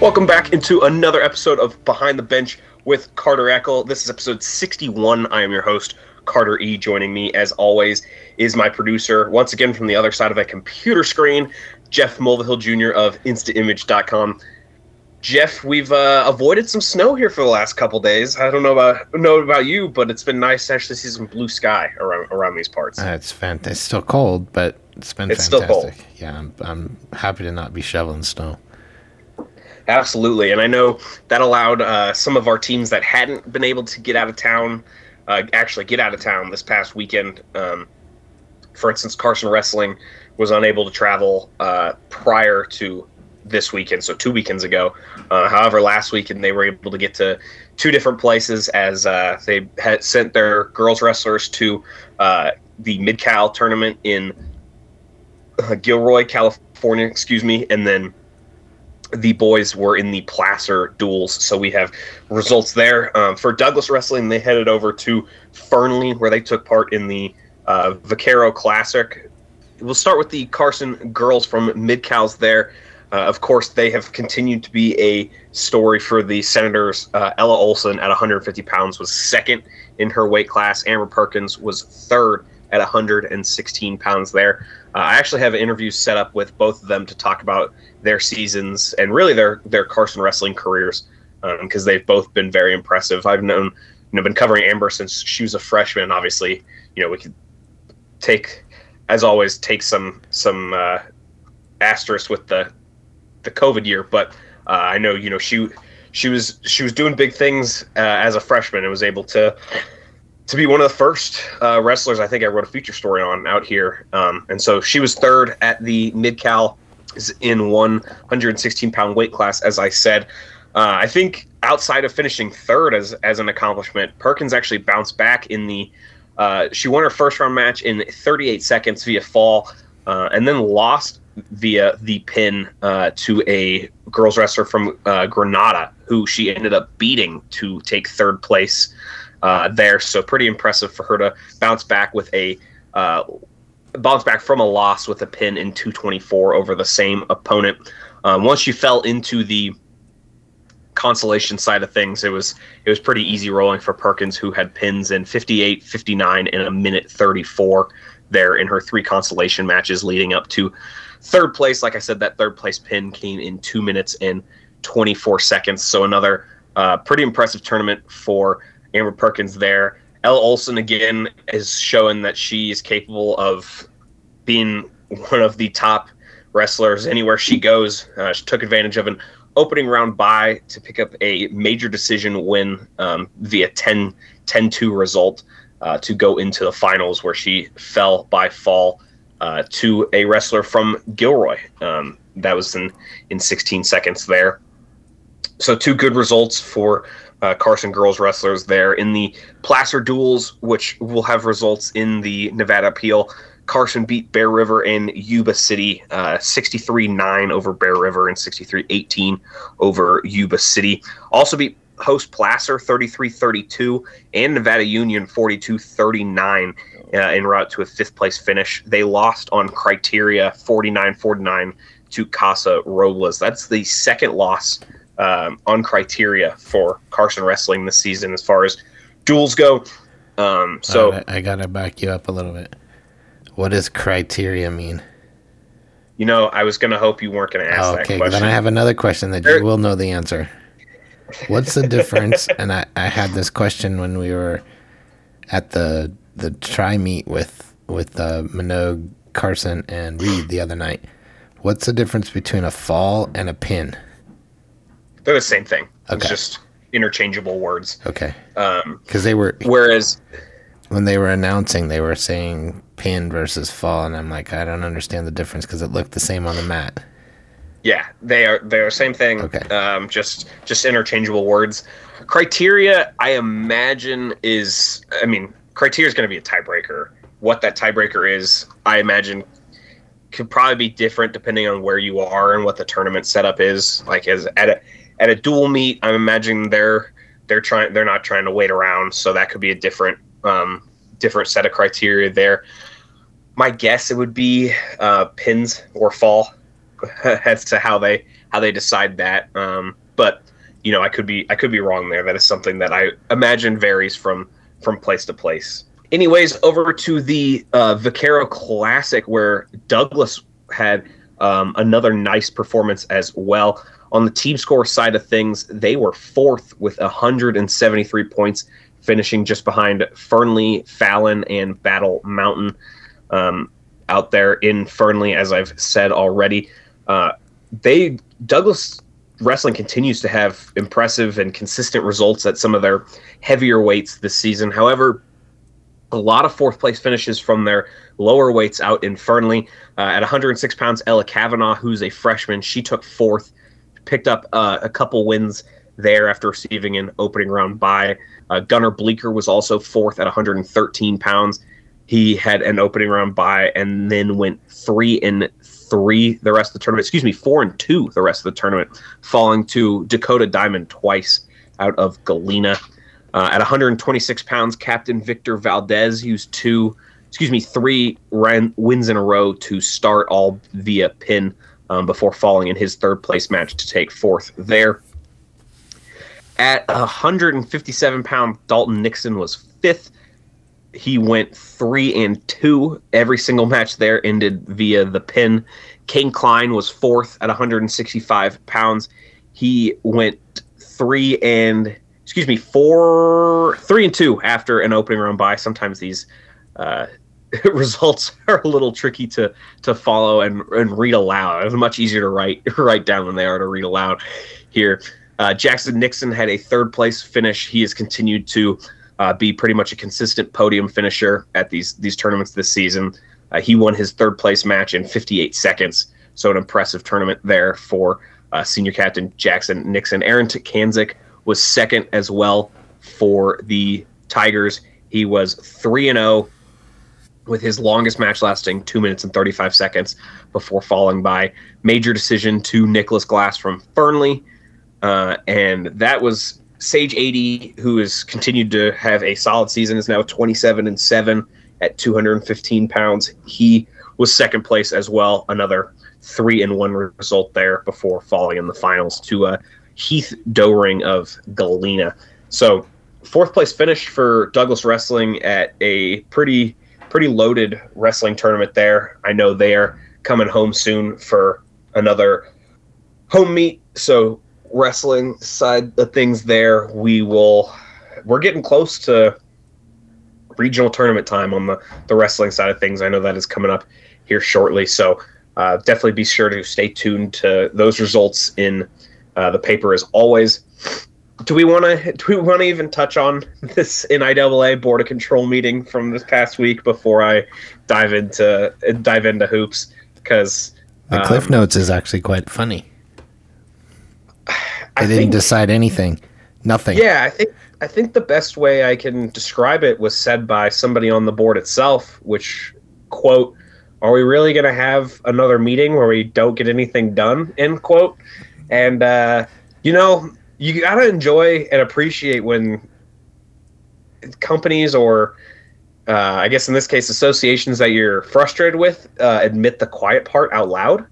Welcome back into another episode of Behind the Bench with Carter Eckl. This is episode 61. I am your host, Carter E. Joining me, as always, is my producer, once again from the other side of a computer screen, Jeff Mulvihill Jr. of InstaImage.com. Jeff, we've uh, avoided some snow here for the last couple days. I don't know about know about you, but it's been nice to actually see some blue sky around around these parts. Uh, it's fantastic. It's still cold, but it's been It's fantastic. still cold. Yeah, I'm, I'm happy to not be shoveling snow. Absolutely, and I know that allowed uh, some of our teams that hadn't been able to get out of town, uh, actually get out of town this past weekend. Um, for instance, Carson Wrestling was unable to travel uh, prior to this weekend, so two weekends ago. Uh, however, last weekend they were able to get to two different places as uh, they had sent their girls wrestlers to uh, the Mid Cal tournament in uh, Gilroy, California. Excuse me, and then the boys were in the Placer duels. So we have results there. Um, for Douglas Wrestling, they headed over to Fernley, where they took part in the uh, Vaquero Classic. We'll start with the Carson girls from Mid Cals there. Uh, of course, they have continued to be a story for the Senators. Uh, Ella Olson at 150 pounds was second in her weight class. Amber Perkins was third at 116 pounds there. Uh, I actually have interviews set up with both of them to talk about their seasons and really their their Carson wrestling careers because they've both been very impressive. I've known you know been covering Amber since she was a freshman. Obviously, you know we could take as always take some some uh, asterisk with the the COVID year, but uh, I know you know she she was she was doing big things uh, as a freshman and was able to to be one of the first uh, wrestlers I think I wrote a feature story on out here. Um, and so she was third at the mid cal in 116 pound weight class, as I said. Uh, I think outside of finishing third as as an accomplishment, Perkins actually bounced back in the. Uh, she won her first round match in 38 seconds via fall, uh, and then lost via the pin uh, to a girls wrestler from uh, Granada, who she ended up beating to take third place uh, there. So pretty impressive for her to bounce back with a uh, bounce back from a loss with a pin in 224 over the same opponent. Um, once she fell into the consolation side of things, it was it was pretty easy rolling for Perkins, who had pins in 58, 59, and a minute 34 there in her three consolation matches leading up to third place. Like I said, that third place pin came in two minutes and 24 seconds. So another uh, pretty impressive tournament for Amber Perkins there. Ella Olson again is showing that she is capable of being one of the top wrestlers anywhere she goes. Uh, she took advantage of an opening round bye to pick up a major decision win um, via 10 2 result uh, to go into the finals where she fell by fall uh, to a wrestler from Gilroy. Um, that was in, in 16 seconds there. So, two good results for uh, Carson girls wrestlers there in the Placer duels, which will have results in the Nevada appeal. Carson beat Bear River and Yuba City uh, 63 9 over Bear River and 63 18 over Yuba City. Also beat host Placer 33 32 and Nevada Union 42 39 uh, route to a fifth place finish. They lost on criteria 49 49 to Casa Robles. That's the second loss um, on criteria for Carson Wrestling this season as far as duels go. Um, so I, I gotta back you up a little bit. What does criteria mean? you know, I was gonna hope you weren't gonna ask Oh, that okay, question. then I have another question that There- you will know the answer. What's the difference? and I, I had this question when we were at the the try meet with with uh, Manogue, Carson, and Reed the other night. What's the difference between a fall and a pin? They're the same thing. It's just interchangeable words. Okay, Um, because they were whereas when they were announcing, they were saying pin versus fall, and I'm like, I don't understand the difference because it looked the same on the mat. Yeah, they are they are the same thing. Okay. Um, just just interchangeable words. Criteria, I imagine, is I mean, criteria is going to be a tiebreaker. What that tiebreaker is, I imagine, could probably be different depending on where you are and what the tournament setup is. Like as at a at a dual meet, I'm imagining they're they're trying they're not trying to wait around, so that could be a different um, different set of criteria there. My guess it would be uh, pins or fall as to how they how they decide that. Um, but you know, I could be I could be wrong there. That is something that I imagine varies from from place to place. Anyways, over to the uh, Vaquero Classic where Douglas had um, another nice performance as well. On the team score side of things, they were fourth with 173 points, finishing just behind Fernley, Fallon, and Battle Mountain. Um, out there in Fernley, as I've said already, uh, they Douglas wrestling continues to have impressive and consistent results at some of their heavier weights this season. However, a lot of fourth place finishes from their lower weights out in Fernley. Uh, at 106 pounds, Ella Kavanaugh, who's a freshman, she took fourth, picked up uh, a couple wins there after receiving an opening round bye. Uh, Gunnar Bleeker was also fourth at 113 pounds. He had an opening round bye and then went three and three the rest of the tournament. Excuse me, four and two the rest of the tournament, falling to Dakota Diamond twice out of Galena. Uh, at 126 pounds, Captain Victor Valdez used two, excuse me, three wins in a row to start all via pin um, before falling in his third place match to take fourth there. At 157 pound, Dalton Nixon was fifth. He went three and two. Every single match there ended via the pin. King Klein was fourth at 165 pounds. He went three and excuse me, four, three and two after an opening round bye. Sometimes these uh, results are a little tricky to to follow and, and read aloud. It's much easier to write write down than they are to read aloud here. Uh, Jackson Nixon had a third place finish. He has continued to uh, be pretty much a consistent podium finisher at these these tournaments this season. Uh, he won his third place match in 58 seconds, so an impressive tournament there for uh, senior captain Jackson Nixon. Aaron Kanzik was second as well for the Tigers. He was 3 and 0 with his longest match lasting 2 minutes and 35 seconds before falling by major decision to Nicholas Glass from Fernley. Uh, and that was Sage 80, who has continued to have a solid season, is now 27 and 7 at 215 pounds. He was second place as well, another three and one result there before falling in the finals to uh, Heath Doering of Galena. So fourth place finish for Douglas Wrestling at a pretty pretty loaded wrestling tournament there. I know they are coming home soon for another home meet. So wrestling side of things there, we will we're getting close to regional tournament time on the the wrestling side of things. I know that is coming up here shortly. So uh, definitely be sure to stay tuned to those results in uh, the paper as always. Do we want to do we want to even touch on this NIAA board of control meeting from this past week before I dive into dive into hoops? Because the Cliff um, Notes is actually quite funny. They I didn't think, decide anything. Nothing. Yeah, I think I think the best way I can describe it was said by somebody on the board itself, which quote, "Are we really going to have another meeting where we don't get anything done?" End quote. And uh, you know, you gotta enjoy and appreciate when companies or uh, I guess in this case associations that you're frustrated with uh, admit the quiet part out loud.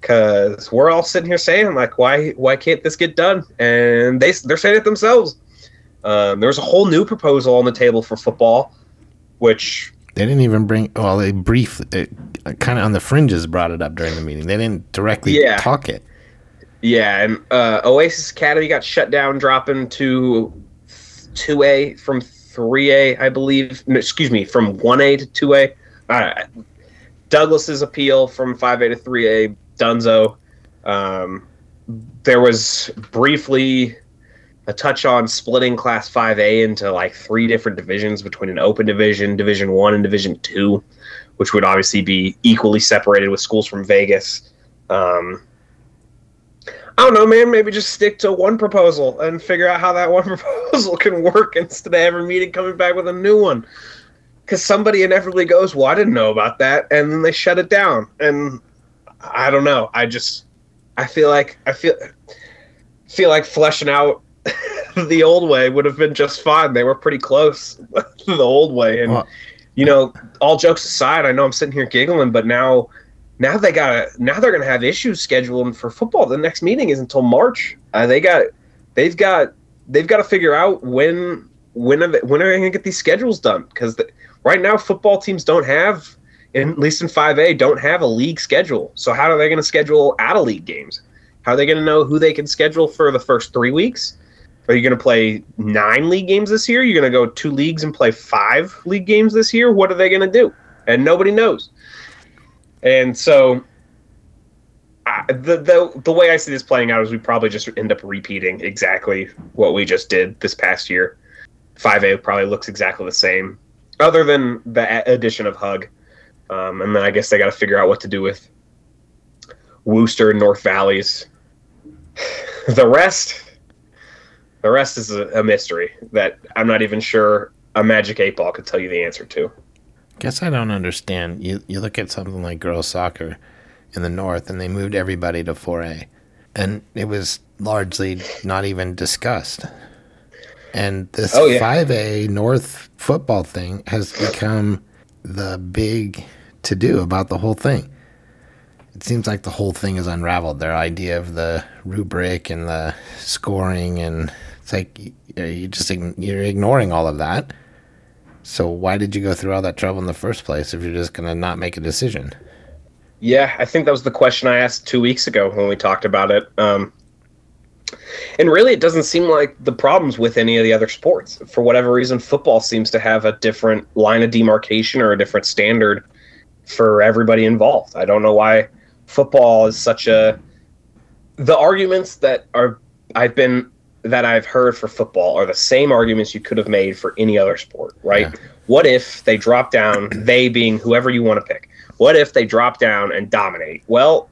Because we're all sitting here saying like why why can't this get done? And they they're saying it themselves. Um, there was a whole new proposal on the table for football which they didn't even bring well they brief kind of on the fringes brought it up during the meeting. They didn't directly yeah. talk it yeah, and uh, Oasis Academy got shut down, dropping to two A from three A, I believe. No, excuse me, from one A to two A. Uh, Douglas's appeal from five A to three A, Dunzo. Um, there was briefly a touch on splitting Class Five A into like three different divisions between an open division, Division One, and Division Two, which would obviously be equally separated with schools from Vegas. Um, I don't know, man. Maybe just stick to one proposal and figure out how that one proposal can work instead of every meeting coming back with a new one. Because somebody inevitably goes, "Well, I didn't know about that," and then they shut it down. And I don't know. I just I feel like I feel feel like fleshing out the old way would have been just fine. They were pretty close to the old way, and you know, all jokes aside, I know I'm sitting here giggling, but now now they got now they're gonna have issues scheduling for football. The next meeting is until March. Uh, they got they've got they've got to figure out when when are they, when are they gonna get these schedules done? Because right now football teams don't have, in, at least in five A, don't have a league schedule. So how are they gonna schedule out of league games? How are they gonna know who they can schedule for the first three weeks? Are you going to play nine league games this year? You're going to go two leagues and play five league games this year? What are they going to do? And nobody knows. And so I, the, the the way I see this playing out is we probably just end up repeating exactly what we just did this past year. 5A probably looks exactly the same, other than the addition of Hug. Um, and then I guess they got to figure out what to do with Wooster North Valleys. the rest, the rest is a, a mystery that I'm not even sure a magic eight ball could tell you the answer to. Guess I don't understand. You you look at something like girls soccer in the north, and they moved everybody to 4A, and it was largely not even discussed. And this Oh, yeah. 5A North football thing has become the big to do about the whole thing. It seems like the whole thing is unraveled. Their idea of the rubric and the scoring, and it's like you, you just you're ignoring all of that. So why did you go through all that trouble in the first place if you're just gonna not make a decision? Yeah, I think that was the question I asked two weeks ago when we talked about it. Um, and really, it doesn't seem like the problems with any of the other sports. For whatever reason, football seems to have a different line of demarcation or a different standard for everybody involved. I don't know why football is such a. The arguments that are I've been that I've heard for football are the same arguments you could have made for any other sport, right? Yeah. What if they drop down, they being whoever you want to pick? What if they drop down and dominate? Well,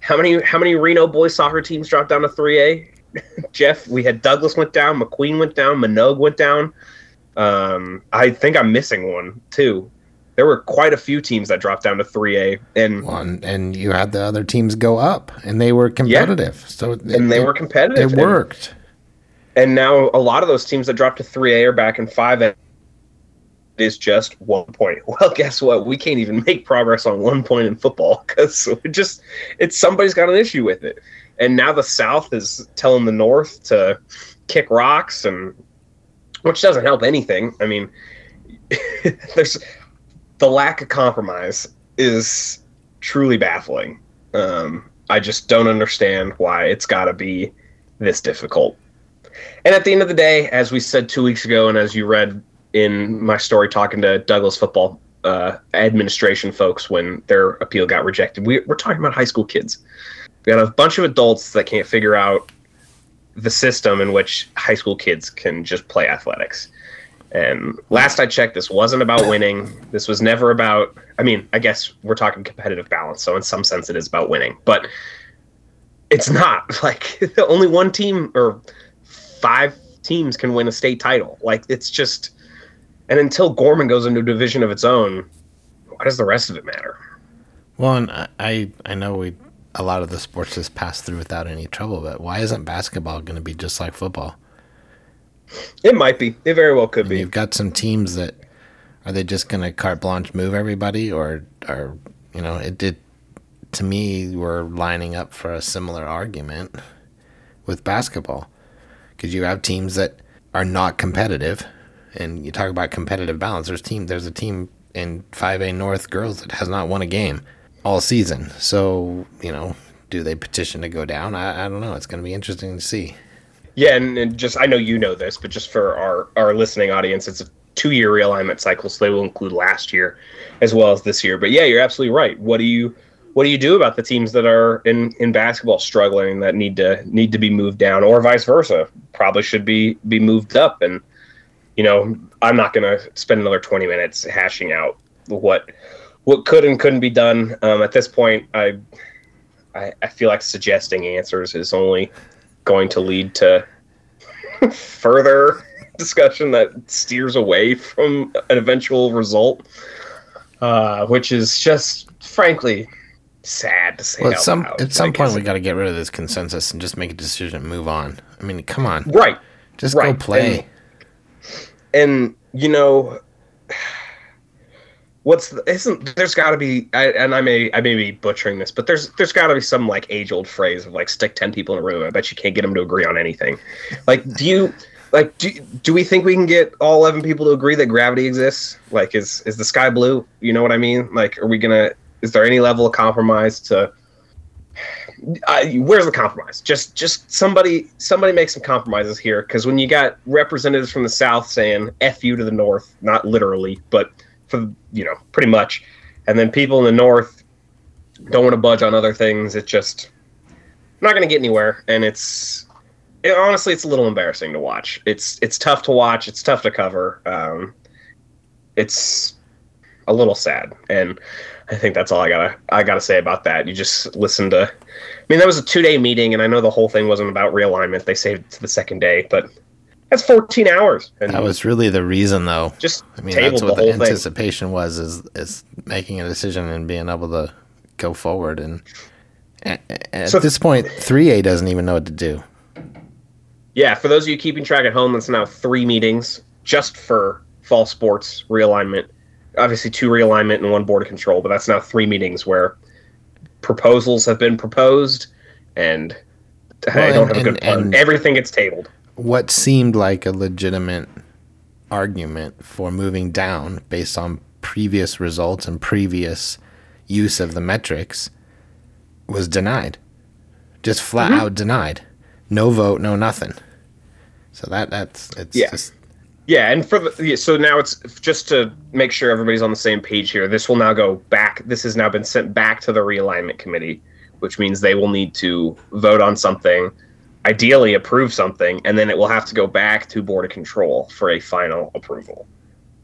how many how many Reno boys soccer teams dropped down to 3A? Jeff, we had Douglas went down, McQueen went down, Manogue went down. Um, I think I'm missing one too. There were quite a few teams that dropped down to 3A, and One and you had the other teams go up, and they were competitive. So it, and they it- were competitive. It worked. And now a lot of those teams that dropped to 3A are back in 5A. It is just one point. Well, guess what? We can't even make progress on one point in football because it just it's somebody's got an issue with it. And now the South is telling the North to kick rocks, and which doesn't help anything. I mean, there's the lack of compromise is truly baffling. Um, I just don't understand why it's got to be this difficult. And at the end of the day, as we said two weeks ago, and as you read in my story talking to Douglas football uh, administration folks when their appeal got rejected, we, we're talking about high school kids. We got a bunch of adults that can't figure out the system in which high school kids can just play athletics. And last I checked, this wasn't about winning. This was never about. I mean, I guess we're talking competitive balance, so in some sense, it is about winning. But it's not like only one team or five teams can win a state title. Like it's just, and until Gorman goes into a division of its own, why does the rest of it matter? Well, and I- I know we a lot of the sports just pass through without any trouble, but why isn't basketball going to be just like football? It might be. It very well could And be. you've got some teams that are they just going to carte blanche move everybody, or or you know it did. To me, we're lining up for a similar argument with basketball because you have teams that are not competitive, and you talk about competitive balance. There's team. There's a team in 5A North girls that has not won a game all season. So you know, do they petition to go down? I, I don't know. It's going to be interesting to see. Yeah, and, and just I know you know this, but just for our our listening audience, it's a two year realignment cycle, so they will include last year as well as this year. But yeah, you're absolutely right. What do you what do you do about the teams that are in in basketball struggling that need to need to be moved down, or vice versa? Probably should be be moved up. And you know, I'm not going to spend another 20 minutes hashing out what what could and couldn't be done. Um, at this point, I, I I feel like suggesting answers is only going to lead to further discussion that steers away from an eventual result, uh, which is just frankly sad to say. Well, at some loud, at some I point guess. we got to get rid of this consensus and just make a decision and move on. I mean, come on, right, just right, go play. and you know what's the, isn't there's got to be I, and I may I may be butchering this, but there's there's got to be some like age old phrase of like stick ten people in a room. I bet you can't get them to agree on anything. Like, do you like do do we think we can get all eleven people to agree that gravity exists? Like, is is the sky blue? You know what I mean? Like, are we gonna? Is there any level of compromise to? Uh, where's the compromise? Just just somebody somebody make some compromises here because when you got representatives from the south saying "f you" to the north, not literally, but for you know pretty much, and then people in the north don't want to budge on other things. It's just not going to get anywhere, and it's it, honestly it's a little embarrassing to watch. It's it's tough to watch. It's tough to cover. Um, it's a little sad, and I think that's all I gotta I gotta say about that. You just listen to. I mean, that was a two day meeting, and I know the whole thing wasn't about realignment. They saved it to the second day, but that's 14 hours. And that was really the reason, though. Just I mean, that's what the, the anticipation thing. was is is making a decision and being able to go forward. And at, so, this point, 3A doesn't even know what to do. Yeah, for those of you keeping track at home, that's now three meetings just for fall sports realignment. Obviously, two realignment and one board of control, but that's now three meetings where proposals have been proposed and well, I don't and, have a good plan. Everything gets tabled what seemed like a legitimate argument for moving down based on previous results and previous use of the metrics was denied. Just flat mm-hmm. out denied. No vote, no nothing. So that that's it's yeah. just yeah, and for the so now it's just to make sure everybody's on the same page here. This will now go back. This has now been sent back to the realignment committee, which means they will need to vote on something ideally approve something, and then it will have to go back to Board of Control for a final approval.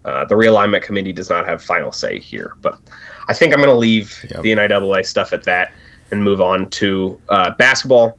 Uh, the realignment committee does not have final say here, but I think I'm going to leave yep. the NIAA stuff at that and move on to uh, basketball.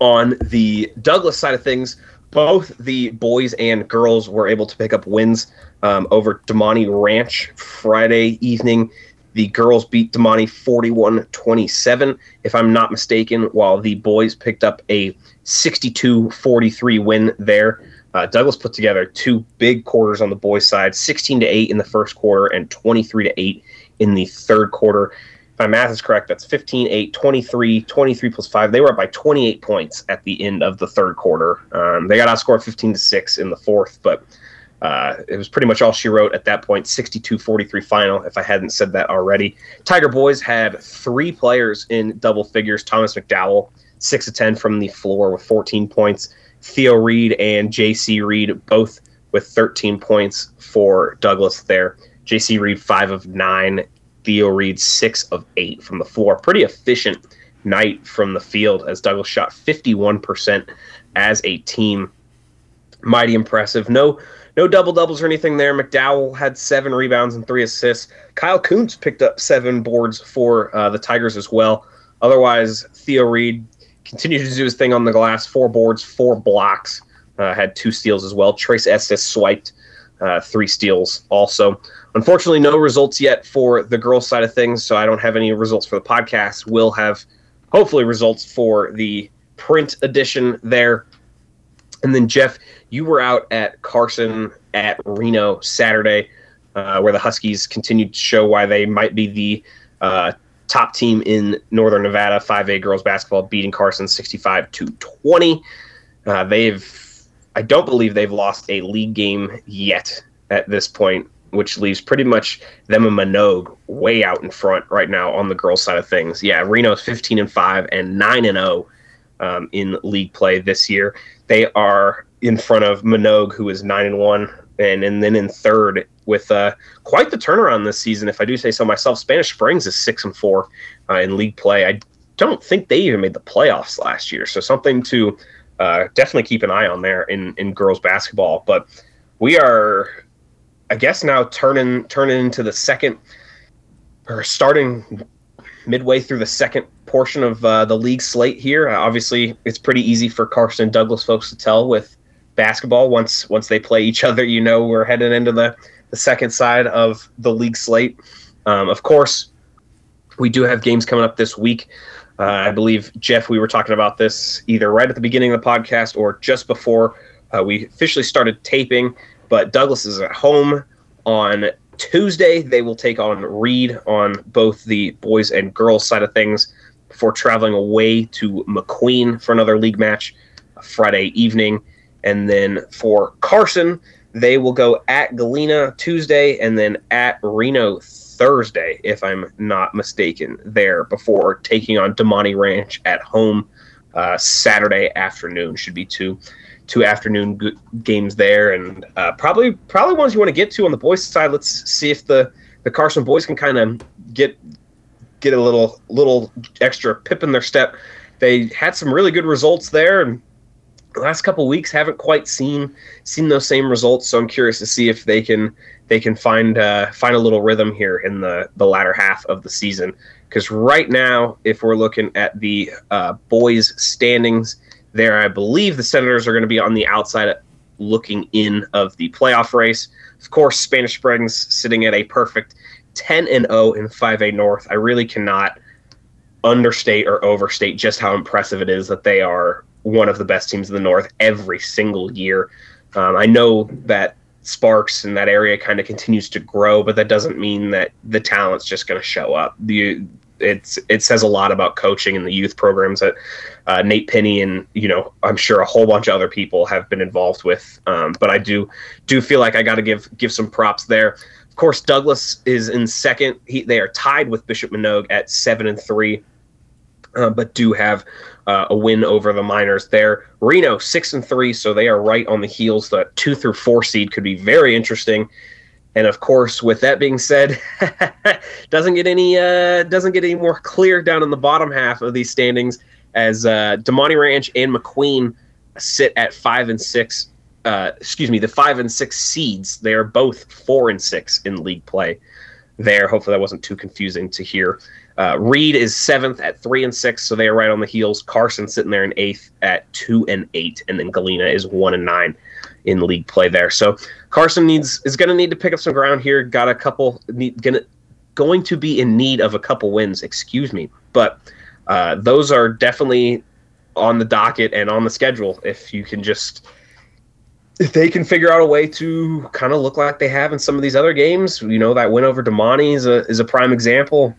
On the Douglas side of things, both the boys and girls were able to pick up wins um, over Damonte Ranch Friday evening. The girls beat Damonte 41 27, if I'm not mistaken, while the boys picked up a 62 43 win there. Uh, Douglas put together two big quarters on the boys' side 16 to 8 in the first quarter and 23 to 8 in the third quarter. My math is correct, that's 15 8, 23, 23 plus 5. They were up by 28 points at the end of the third quarter. Um, they got outscored 15 to 6 in the fourth, but uh, it was pretty much all she wrote at that point 62 43 final, if I hadn't said that already. Tiger Boys had three players in double figures Thomas McDowell, 6 of 10 from the floor with 14 points. Theo Reed and JC Reed, both with 13 points for Douglas there. JC Reed, 5 of 9. Theo Reed, 6 of 8 from the floor. Pretty efficient night from the field as Douglas shot 51% as a team. Mighty impressive. No no double doubles or anything there. McDowell had seven rebounds and three assists. Kyle Koontz picked up seven boards for uh, the Tigers as well. Otherwise, Theo Reed continued to do his thing on the glass. Four boards, four blocks. Uh, had two steals as well. Trace Estes swiped uh, three steals also. Unfortunately, no results yet for the girls' side of things, so I don't have any results for the podcast. We'll have hopefully results for the print edition there. And then Jeff, you were out at Carson at Reno Saturday, uh, where the Huskies continued to show why they might be the uh, top team in Northern Nevada 5A girls basketball, beating Carson 65 to 20. Uh, they've, I don't believe they've lost a league game yet at this point, which leaves pretty much them and Manogue way out in front right now on the girls' side of things. Yeah, Reno's 15 and 5 and 9 and 0 um, in league play this year. They are in front of Manogue, who is nine and one, and and then in third with uh, quite the turnaround this season, if I do say so myself. Spanish Springs is six and four uh, in league play. I don't think they even made the playoffs last year, so something to uh, definitely keep an eye on there in in girls basketball. But we are, I guess, now turning turning into the second or starting midway through the second portion of uh, the league slate here. Uh, obviously, it's pretty easy for Carson Douglas folks to tell with basketball. Once once they play each other, you know we're heading into the the second side of the league slate. Um, of course, we do have games coming up this week. Uh, I believe Jeff, we were talking about this either right at the beginning of the podcast or just before uh, we officially started taping. But Douglas is at home on Tuesday, they will take on Reed on both the boys and girls side of things before traveling away to McQueen for another league match Friday evening. And then for Carson, they will go at Galena Tuesday and then at Reno Thursday, if I'm not mistaken, there before taking on Damonte Ranch at home uh, Saturday afternoon. Should be two two afternoon games there, and uh, probably probably ones you want to get to on the boys' side. Let's see if the the Carson boys can kind of get get a little little extra pip in their step. They had some really good results there, and the last couple weeks haven't quite seen seen those same results. So I'm curious to see if they can they can find uh, find a little rhythm here in the the latter half of the season. Because right now, if we're looking at the uh, boys standings, there I believe the Senators are going to be on the outside looking in of the playoff race. Of course, Spanish Springs sitting at a perfect 10 and 0 in 5A North. I really cannot understate or overstate just how impressive it is that they are one of the best teams in the North every single year. Um, I know that Sparks in that area kind of continues to grow, but that doesn't mean that the talent's just going to show up. The it's it says a lot about coaching and the youth programs that uh, Nate Penny and you know I'm sure a whole bunch of other people have been involved with. Um, but I do do feel like I got to give give some props there. Of course, Douglas is in second. He, they are tied with Bishop Manogue at seven and three, uh, but do have uh, a win over the Miners there. Reno six and three, so they are right on the heels. The two through four seed could be very interesting. And of course, with that being said, doesn't get any uh, doesn't get any more clear down in the bottom half of these standings as uh, Damonte Ranch and McQueen sit at five and six. Uh, excuse me, the five and six seeds. They are both four and six in league play. There, hopefully that wasn't too confusing to hear. Uh, Reed is seventh at three and six, so they are right on the heels. Carson sitting there in eighth at two and eight, and then Galena is one and nine in league play there. So Carson needs is going to need to pick up some ground here. Got a couple need, gonna going to be in need of a couple wins. Excuse me, but uh, those are definitely on the docket and on the schedule. If you can just if they can figure out a way to kind of look like they have in some of these other games, you know that win over Damonte is a is a prime example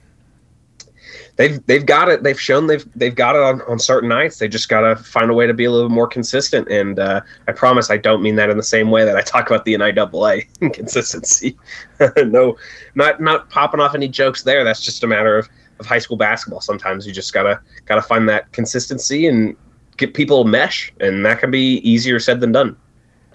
they've they've got it. They've shown they've they've got it on, on certain nights. They just got to find a way to be a little more consistent. And uh, I promise I don't mean that in the same way that I talk about the NIAA consistency. no, not not popping off any jokes there. That's just a matter of, of high school basketball. Sometimes you just gotta gotta find that consistency and get people mesh, and that can be easier said than done.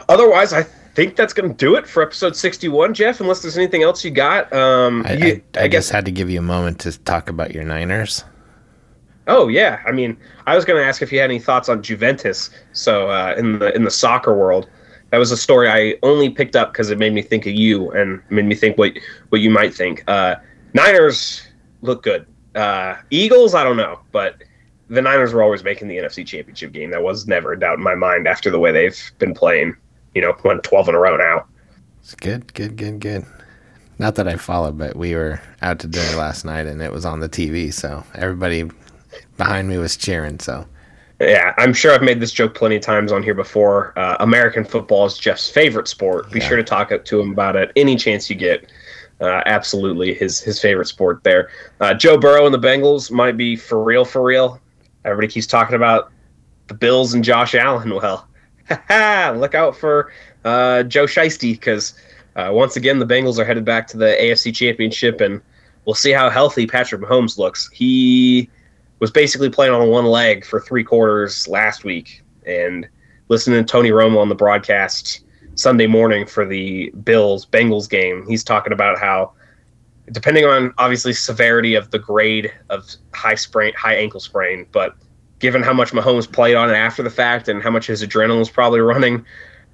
Otherwise, I think that's going to do it for episode 61, Jeff, unless there's anything else you got. Um, I, you, I, I, I guess had to give you a moment to talk about your Niners. Oh yeah, I mean, I was going to ask if you had any thoughts on Juventus. So uh, in the in the soccer world, that was a story I only picked up because it made me think of you and made me think what what you might think. Uh, Niners look good. Uh, Eagles, I don't know, but the Niners were always making the NFC Championship game. That was never a doubt in my mind after the way they've been playing you know, won 12 in a row now. It's good, good, good, good. Not that I follow, but we were out to dinner last night and it was on the TV, so everybody behind me was cheering. So, yeah, I'm sure I've made this joke plenty of times on here before. Uh, American football is Jeff's favorite sport. Be yeah. sure to talk to him about it any chance you get. Uh, absolutely, his his favorite sport there. Uh, Joe Burrow and the Bengals might be for real, for real. Everybody keeps talking about the Bills and Josh Allen. Well, look out for uh, Joe Shiesty because uh, once again the Bengals are headed back to the AFC Championship, and we'll see how healthy Patrick Mahomes looks. He was basically playing on one leg for three quarters last week, and listening to Tony Romo on the broadcast Sunday morning for the Bills Bengals game, he's talking about how depending on obviously severity of the grade of high sprain, high ankle sprain, but given how much Mahomes played on it after the fact and how much his adrenaline was probably running,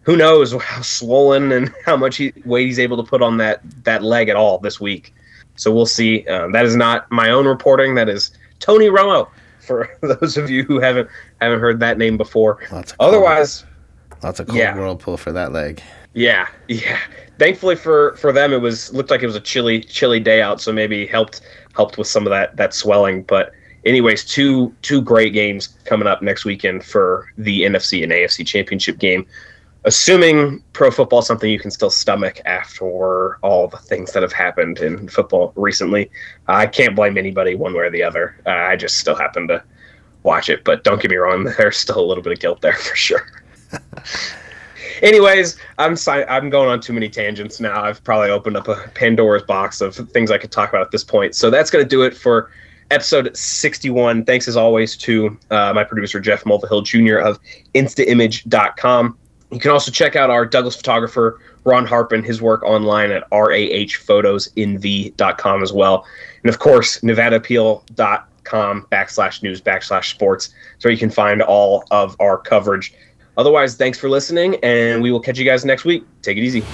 who knows how swollen and how much he, weight he's able to put on that that leg at all this week. So we'll see. Um, that is not my own reporting. That is Tony Romo. For those of you who haven't haven't heard that name before. Lots of Otherwise, cold, lots of cold yeah. whirlpool for that leg. Yeah, yeah. Thankfully for for them, it was looked like it was a chilly chilly day out, so maybe helped helped with some of that that swelling. But anyways, two two great games coming up next weekend for the NFC and AFC championship game. assuming pro football is something you can still stomach after all the things that have happened in football recently, I can't blame anybody one way or the other. Uh, I just still happen to watch it, but don't get me wrong, there's still a little bit of guilt there for sure. Anyways, I'm si- I'm going on too many tangents now. I've probably opened up a Pandora's box of things I could talk about at this point. So that's going to do it for episode 61. Thanks as always to uh, my producer Jeff Mulvihill Jr. of InstaImage.com. You can also check out our Douglas photographer Ron Harpin, his work online at rahphotosinv.com as well, and of course NevadaAppeal.com backslash news backslash sports, so you can find all of our coverage. Otherwise, thanks for listening, and we will catch you guys next week. Take it easy.